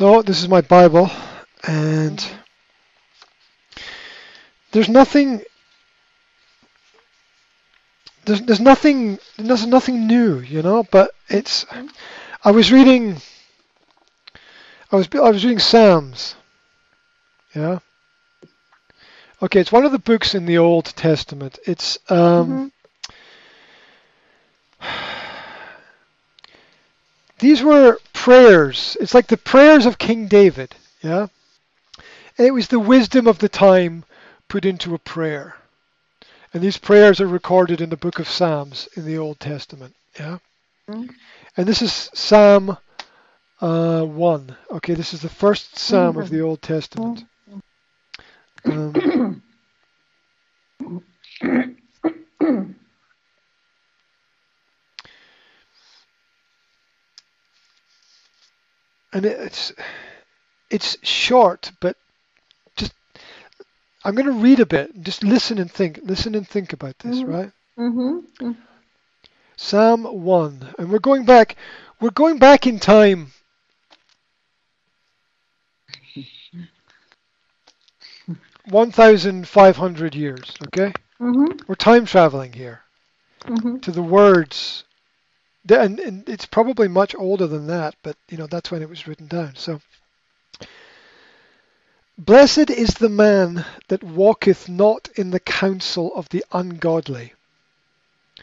So this is my Bible, and there's nothing. There's, there's nothing there's nothing new, you know. But it's. I was reading. I was I was reading Psalms. Yeah. Okay, it's one of the books in the Old Testament. It's um. These were prayers. It's like the prayers of King David. Yeah. And it was the wisdom of the time put into a prayer. And these prayers are recorded in the book of Psalms in the Old Testament. Yeah. Mhm. And this is Psalm uh, 1. Okay, this is the first Psalm of the Old Testament. Um, and it's it's short, but just I'm going to read a bit. Just listen and think. Listen and think about this, Mhm. right? Mm-hmm. Psalm 1. And we're going back we're going back in time. One thousand five hundred years, okay? Mm-hmm. We're time traveling here Mm-hmm. to the words. And, and it's probably much older than that, but you know that's when it was written down. So, blessed is the man that walketh not in the counsel of the ungodly.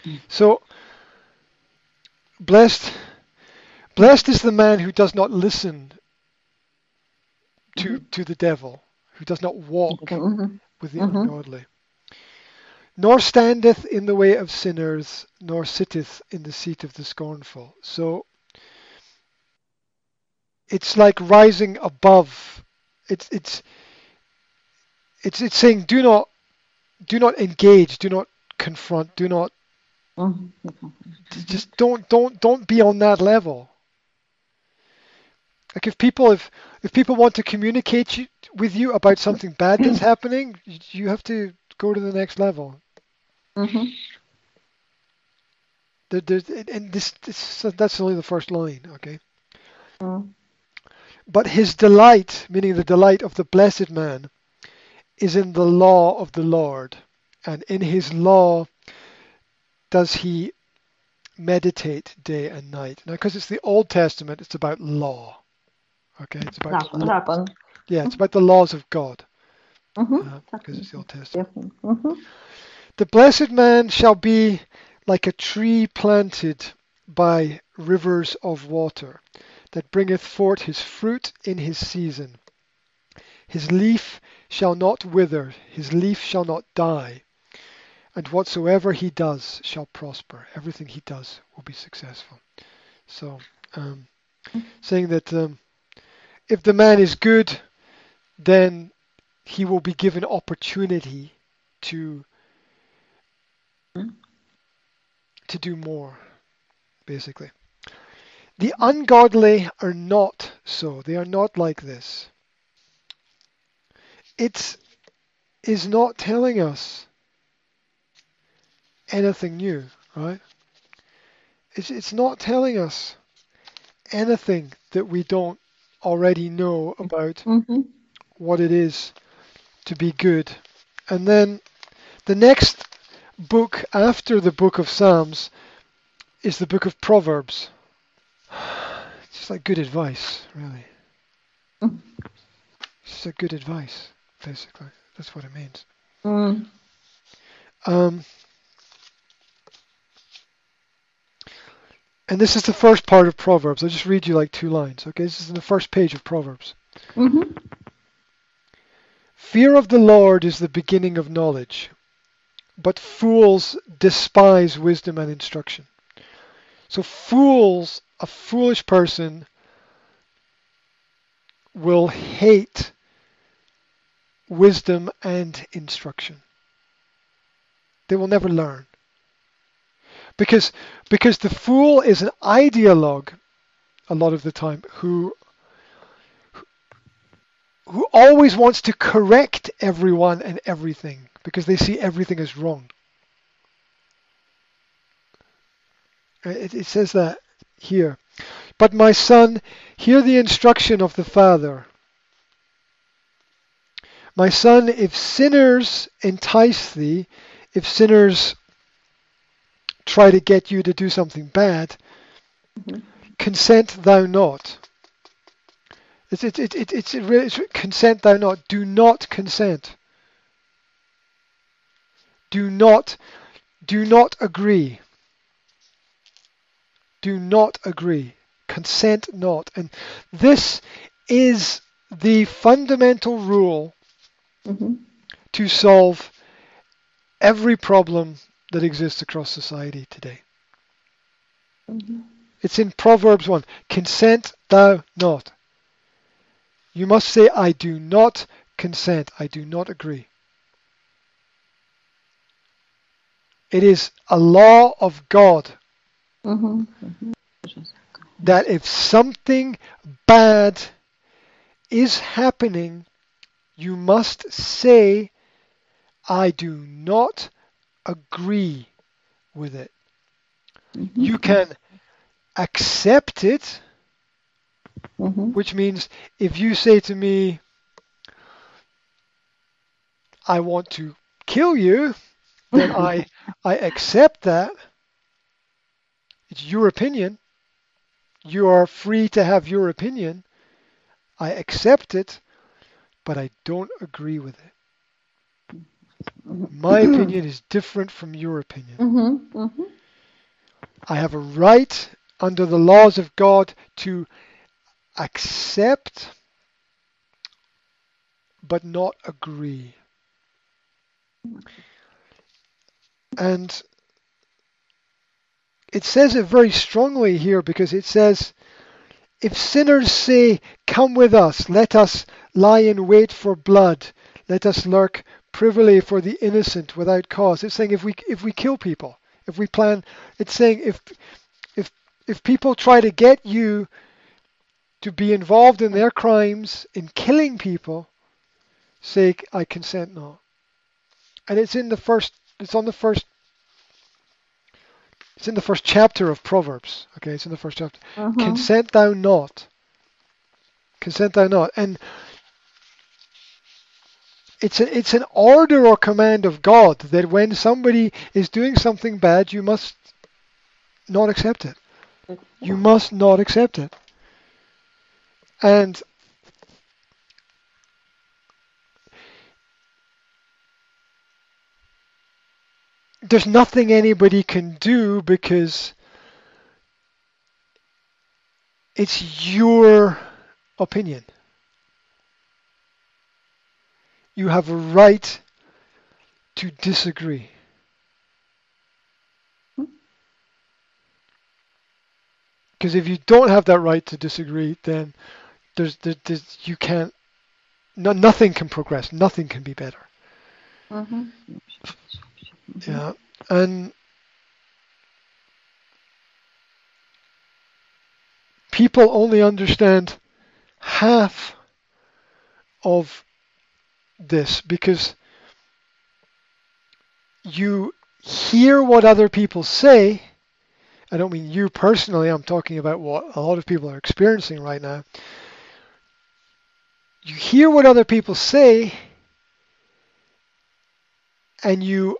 Mm. So, blessed, blessed is the man who does not listen to to the devil, who does not walk Mm-hmm. with the Mhm. ungodly. Nor standeth in the way of sinners, nor sitteth in the seat of the scornful. So it's like rising above. It's it's it's it's saying do not do not engage, do not confront, do not just don't don't don't be on that level. Like if people if if people want to communicate you, with you about something bad that's happening, you have to go to the next level. Mm-hmm. There, there's, and this, this that's only the first line, okay? Mm-hmm. But his delight, meaning the delight of the blessed man, is in the law of the Lord, and in his law does he meditate day and night. Now, because it's the Old Testament, it's about law. Okay, it's about rapon. yeah, it's about the laws of God Mm-hmm. uh, because it's the Old Testament. Mm-hmm. The blessed man shall be like a tree planted by rivers of water, that bringeth forth his fruit in his season. His leaf shall not wither, his leaf shall not die, and whatsoever he does shall prosper. Everything he does will be successful. So, um, saying that um, if the man is good, then he will be given opportunity to to do more, basically. The ungodly are not so. They are not like this. It is not telling us anything new, right? It's, it's not telling us anything that we don't already know about Mm-hmm. what it is to be good. And then the next book after the book of Psalms is the book of Proverbs. It's just like good advice, really. It's just like good advice, basically. That's what it means. Mm. Um, and this is the first part of Proverbs. I'll just read you like two lines. Okay, this is in the first page of Proverbs. Mm-hmm. Fear of the Lord is the beginning of knowledge, but fools despise wisdom and instruction. So fools, a foolish person will hate wisdom and instruction. They will never learn. Because because the fool is an ideologue a lot of the time who who always wants to correct everyone and everything because they see everything as wrong. Uh, It, it says that here. But my son, hear the instruction of the Father. My son, if sinners entice thee, if sinners try to get you to do something bad, Mhm. consent thou not. It's, it's, it's, it's, it's, really, consent thou not. Do not consent. Do not, do not agree. Do not agree. Consent not. And this is the fundamental rule Mhm. to solve every problem that exists across society today. Mhm. It's in Proverbs 1. Consent thou not. You must say, I do not consent. I do not agree. It is a law of God Mhm. Mhm. that if something bad is happening, you must say, I do not agree with it. Mhm. You can accept it, Mhm. which means if you say to me, I want to kill you, then I I accept that. It's your opinion. You are free to have your opinion. I accept it, but I don't agree with it. My opinion is different from your opinion. Mhm. Mhm. I have a right under the laws of God to accept but not agree. And it says it very strongly here because it says, if sinners say, Come with us, let us lie in wait for blood, let us lurk privily for the innocent without cause. It's saying if we if we kill people, if we plan it's saying if if if people try to get you to be involved in their crimes, in killing people, say I consent not. And it's in the first it's on the first it's in the first chapter of Proverbs. Okay, it's in the first chapter. Mhm. Consent thou not. Consent thou not. And it's a, it's an order or command of God that when somebody is doing something bad, you must not accept it. You must not accept it. And there's nothing anybody can do because it's your opinion. You have a right to disagree. Because if you don't have that right to disagree, then there's, there, there's you can't, no, nothing can progress, nothing can be better. Mhm. Yeah, and people only understand half of this because you hear what other people say. I don't mean you personally, I'm talking about what a lot of people are experiencing right now. You hear what other people say and you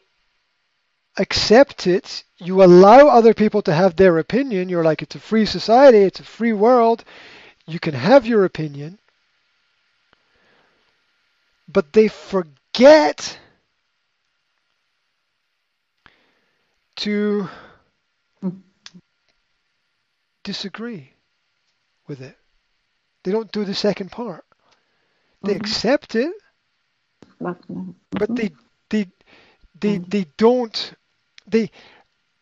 accept it, you allow other people to have their opinion. You're like, it's a free society, it's a free world. You can have your opinion. But they forget to disagree with it. They don't do the second part. They Mhm. accept it, But, no. but they they they Mm. they don't they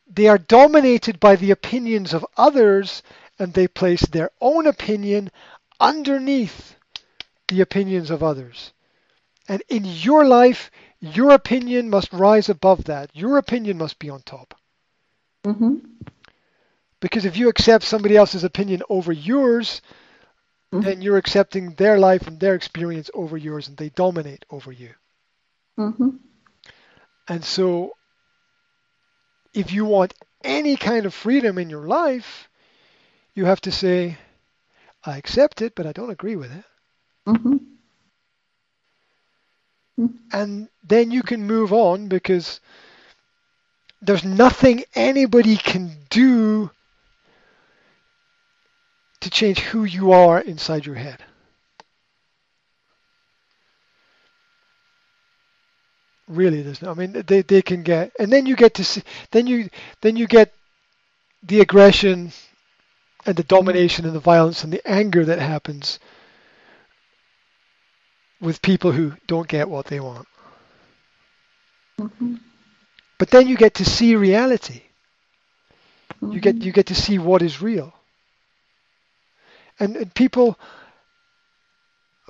they are dominated by the opinions of others and they place their own opinion underneath the opinions of others and in your life your opinion must rise above that your opinion must be on top Mhm. because if you accept somebody else's opinion over yours Mhm. then you're accepting their life and their experience over yours and they dominate over you Mhm. And so, if you want any kind of freedom in your life, you have to say, I accept it, but I don't agree with it. Mhm. And then you can move on because there's nothing anybody can do to change who you are inside your head. Really, there's no. I mean, they, they can get, and then you get to see, then you then you get the aggression and the domination and the violence and the anger that happens with people who don't get what they want. Mhm. But then you get to see reality. You get you get to see what is real. And, and people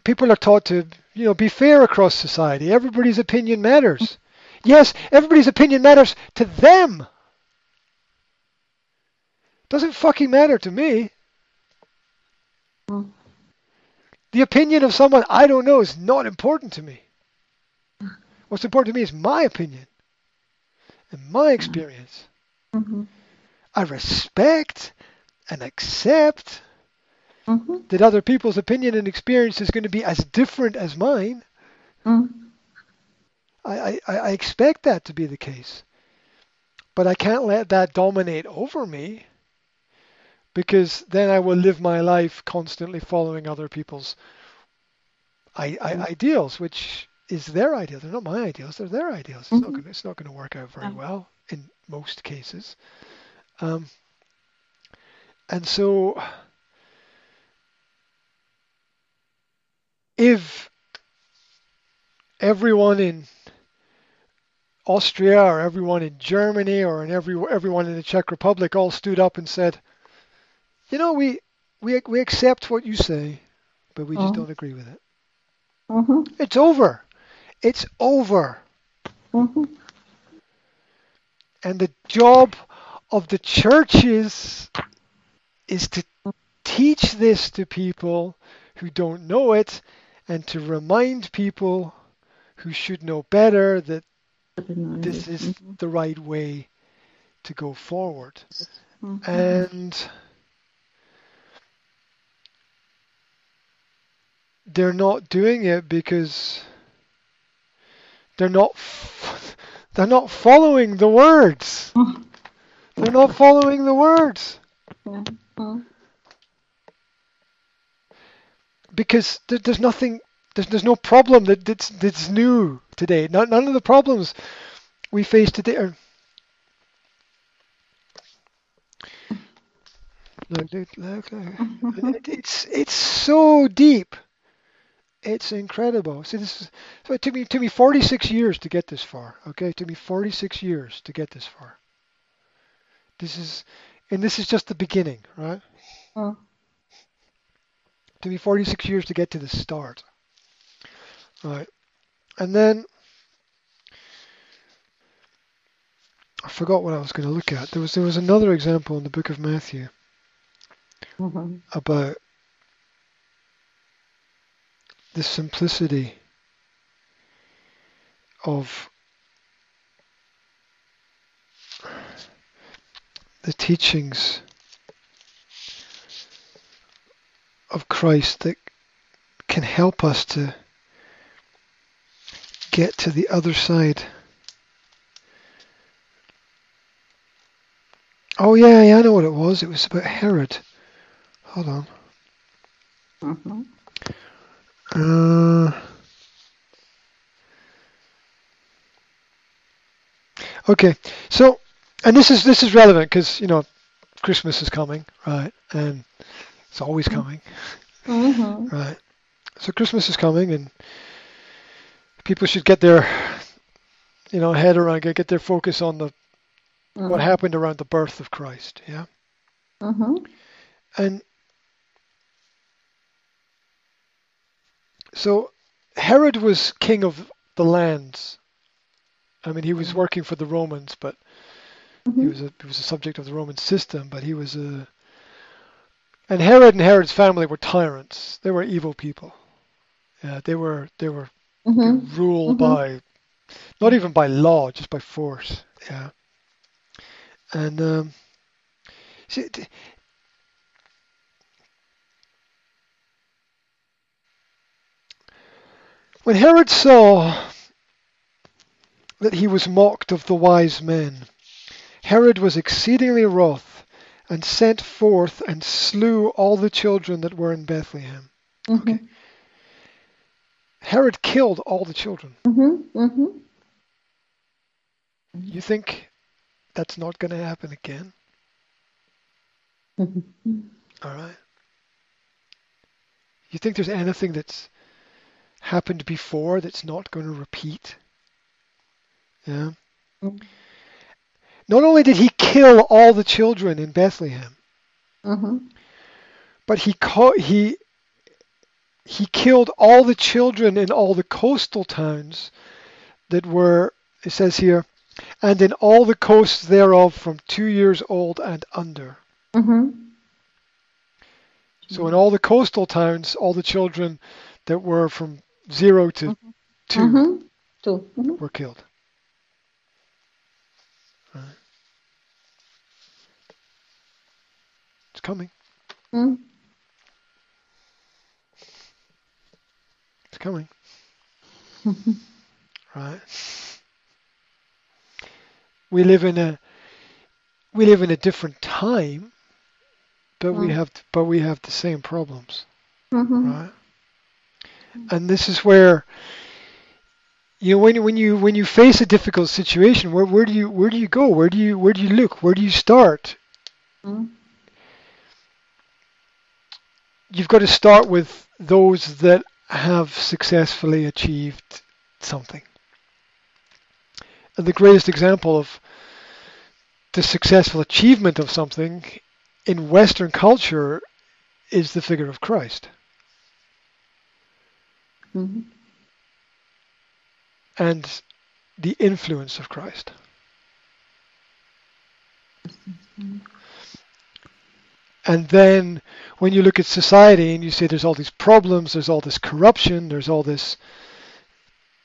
people are taught to you know be fair across society. Everybody's opinion matters. Yes, everybody's opinion matters to them. Doesn't fucking matter to me. The opinion of someone I don't know is not important to me. What's important to me is my opinion and my experience. Mhm. I respect and accept Mhm. that other people's opinion and experience is going to be as different as mine. Mm. I, I, I expect that to be the case. But I can't let that dominate over me because then I will live my life constantly following other people's I, I, Mm. ideals, which is their ideals. They're not my ideals, they're their ideals. It's, not Mhm. it's not going to work out very well in most cases. Um, and so if everyone in Austria or everyone in Germany or in every everyone in the Czech Republic all stood up and said, "You know, we we we accept what you say, but we just Mhm. don't agree with it." Mhm. It's over. It's over. Mhm. And the job of the churches is to teach this to people who don't know it and to remind people who should know better that this is the right way to go forward. Mhm. And they're not doing it because they're not they're not following the words. They're not following the words Yeah. Because there, there's nothing there's, there's no problem that, that's that's new today. None, none of the problems we face today are. It's it's so deep. It's incredible. See, this is so it took me it took me 46 years to get this far. Okay, it took me 46 years to get this far. This is, and this is just the beginning, right? Mm. Took me 46 years to get to the start. Right, and then I forgot what I was going to look at. There was there was another example in the book of Matthew Mhm. about the simplicity of the teachings of Christ that can help us to get to the other side. Oh yeah, yeah, I know what it was. It was about Herod. Hold on. Mhm. Uh, okay, so and this is this is relevant because you know Christmas is coming, right? And it's always coming, Mhm. right? So Christmas is coming, and people should get their you know head around, get get their focus on the what Mhm. happened around the birth of Christ, yeah. Mhm. And so Herod was king of the lands. I mean, he was working for the Romans, but he Mhm. was a he was a subject of the Roman system. But he was a and Herod and Herod's family were tyrants. They were evil people. Yeah, they were they were mm-hmm. ruled mm-hmm. by not even by law, just by force. Yeah. And um, see, t- when Herod saw that he was mocked of the wise men, Herod was exceedingly wroth and sent forth and slew all the children that were in Bethlehem. Mhm. Herod killed all the children. Mhm. Mhm. You think that's not going to happen again? Mhm. All right. You think there's anything that's happened before that's not going to repeat? Yeah. Not only did he kill all the children in Bethlehem, Mhm. but he co- he he killed all the children in all the coastal towns that were it says here and in all the coasts thereof from 2 years old and under. Mm-hmm. So in all the coastal towns all the children that were from 0 to 2 Mhm. Two. Mhm. were killed. Right. It's coming. Mhm. It's coming. Right. We live in a we live in a different time, but we Mm. have but we have the same problems, Mhm. right? And this is where you know when when you when you face a difficult situation, where where do you where do you go? Where do you where do you look? Where do you start? Mhm. You've got to start with those that have successfully achieved something. And the greatest example of the successful achievement of something in Western culture is the figure of Christ. Mhm. and the influence of Christ. And then when you look at society and you say there's all these problems, there's all this corruption, there's all this,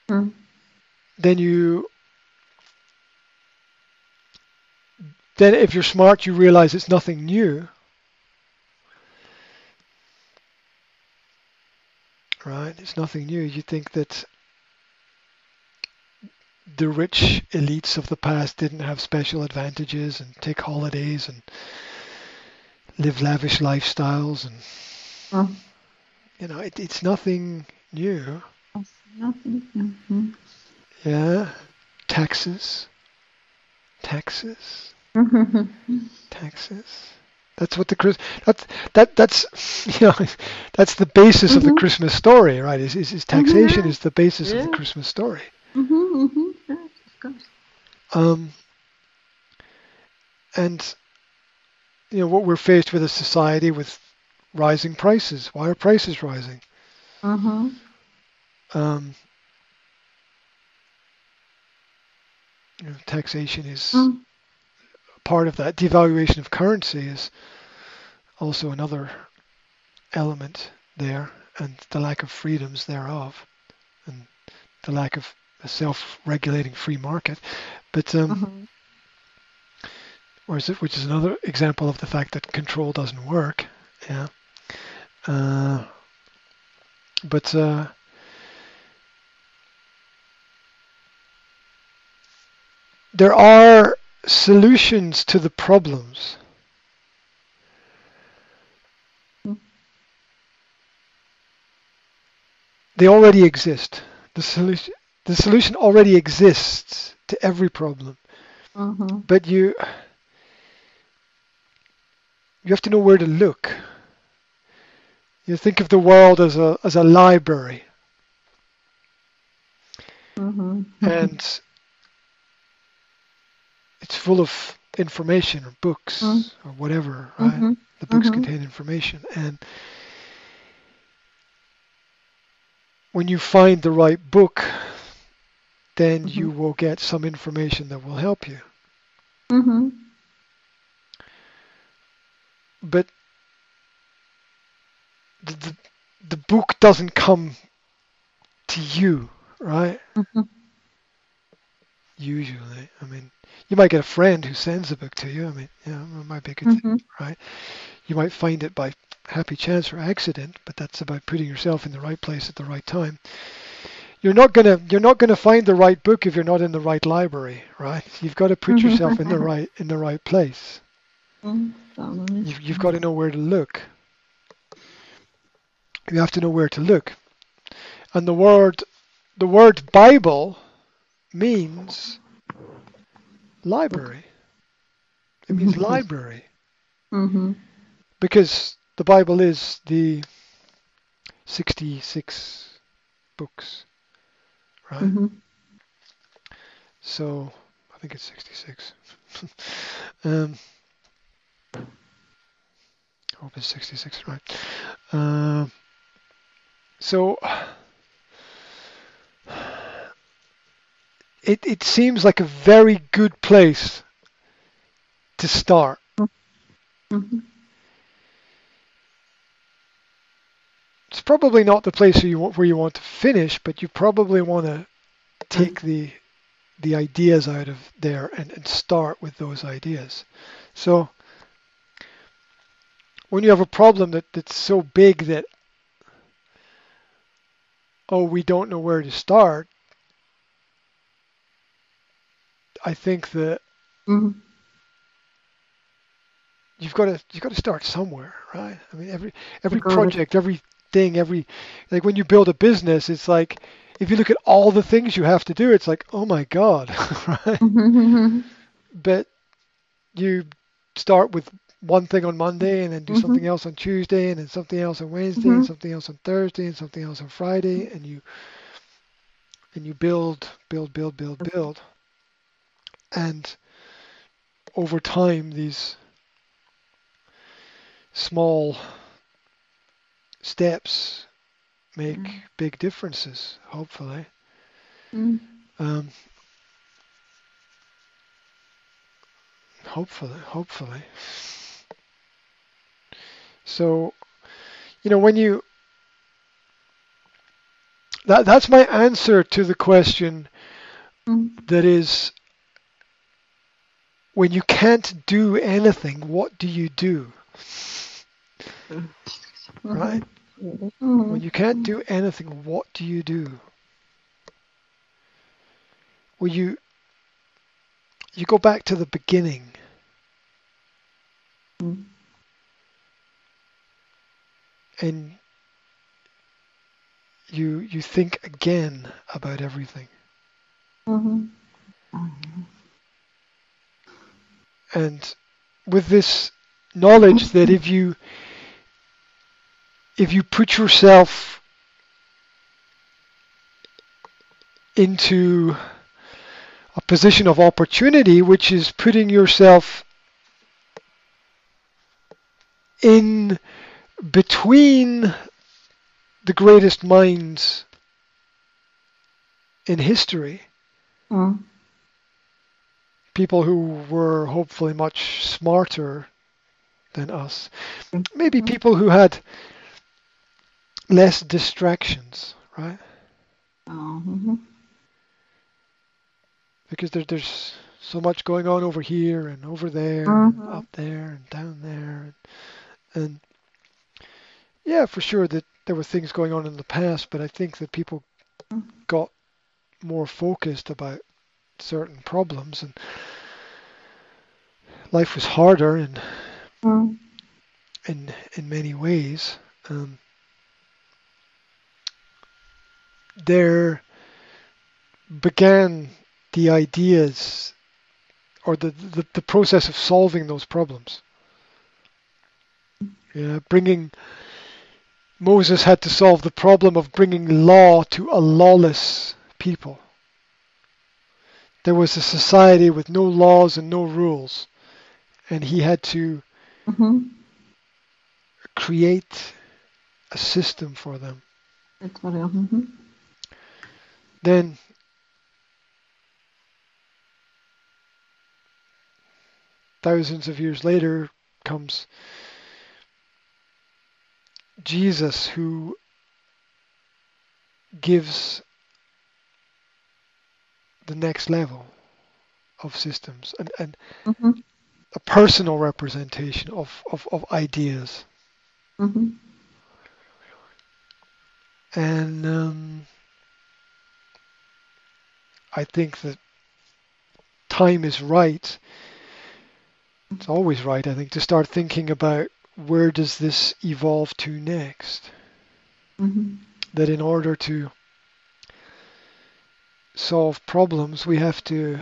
Mhm. then you, then if you're smart, you realize it's nothing new. Right? It's nothing new. You think that the rich elites of the past didn't have special advantages and take holidays and live lavish lifestyles and you know it, it's nothing new Nothing. Mhm. yeah taxes taxes taxes that's what the Chris that that that's you know that's the basis of the Mhm. Christmas story right is, is, is taxation Mhm. is the basis of the Christmas story Mhm. Mhm. Yes, of course. Um, and you know what we're faced with a society with rising prices. Why are prices rising? Mhm. Um, you know, taxation is Mhm. part of that. Devaluation of currency is also another element there, and the lack of freedoms thereof, and the lack of a self-regulating free market. But um, Mhm. Or is it, which is another example of the fact that control doesn't work. Yeah. Uh, but uh, there are solutions to the problems. Hmm. They already exist. The solution, the solution already exists to every problem Mhm. but you you have to know where to look. You think of the world as a as a library, Mhm. and it's full of information or books Mm. or whatever. Right? Mhm. The books Mhm. contain information, and when you find the right book, then Mhm. you will get some information that will help you. But the, the, the book doesn't come to you, right? Mhm. Usually, I mean, you might get a friend who sends a book to you. I mean, yeah, it might be a good thing, Mhm. right? You might find it by happy chance or accident, but that's about putting yourself in the right place at the right time. you're not gonna you're not gonna find the right book if you're not in the right library, right? You've got to put Mhm. yourself in the right in the right place. Mm, totally. You've, you've got to know where to look. You have to know where to look. And the word the word Bible means library. It means Mhm. library Mhm. because the Bible is the 66 books, right? Mhm. So I think it's 66. um, hope it's 66, right? Um, so it, it seems like a very good place to start. Mhm. It's probably not the place where you want, where you want to finish, but you probably want to take the the ideas out of there and, and start with those ideas. So when you have a problem that, that's so big that oh we don't know where to start, I think that Mhm. you've got to you've got to start somewhere, right? I mean every every project, every thing, every like when you build a business, it's like if you look at all the things you have to do, it's like oh my god, right? Mhm. but you start with one thing on Monday and then do Mhm. something else on Tuesday and then something else on Wednesday and Mhm. something else on Thursday and something else on Friday and you and you build build build build build and over time these small steps make Mhm. big differences hopefully Mm. um, hopefully, hopefully. So, you know, when you that that's my answer to the question Mm. that is when you can't do anything, what do you do? Right? Mhm. When you can't do anything, what do you do? Well, you you go back to the beginning Mm. And you you think again about everything. Mhm. and with this knowledge that if you if you put yourself into a position of opportunity which is putting yourself in between the greatest minds in history Mm. people who were hopefully much smarter than us. Maybe Mhm. people who had less distractions, right? Mhm. Because there, there's so much going on over here and over there, and Mhm. up there and down there, and, and yeah, for sure that there were things going on in the past, but I think that people got more focused about certain problems and life was harder in Mm. in in many ways. Um, there began the ideas or the, the, the process of solving those problems. Yeah, bringing Moses had to solve the problem of bringing law to a lawless people. There was a society with no laws and no rules, and he had to Mhm. create a system for them. That's what I. Mhm. Then thousands of years later comes Jesus who gives the next level of systems and, and Mhm. a personal representation of, of, of ideas. Mhm. And um, I think that time is right. It's always right, I think, to start thinking about where does this evolve to next. Mhm. That in order to solve problems, we have to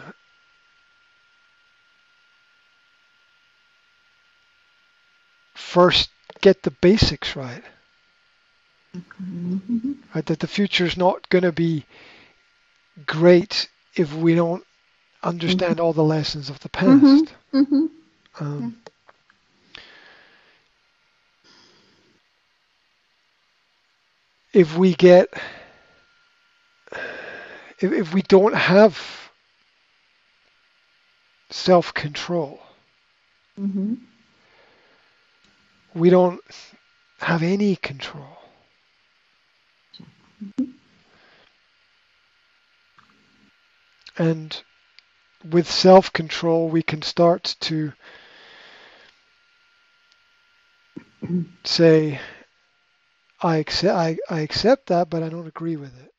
first get the basics right. Mhm. right? That the future is not going to be great if we don't understand all the lessons of the past. Mhm. Mhm. Um, if we get, if, if we don't have self control, Mhm. we don't have any control. And with self control, we can start to say, I accept, I, I accept that, but I don't agree with it.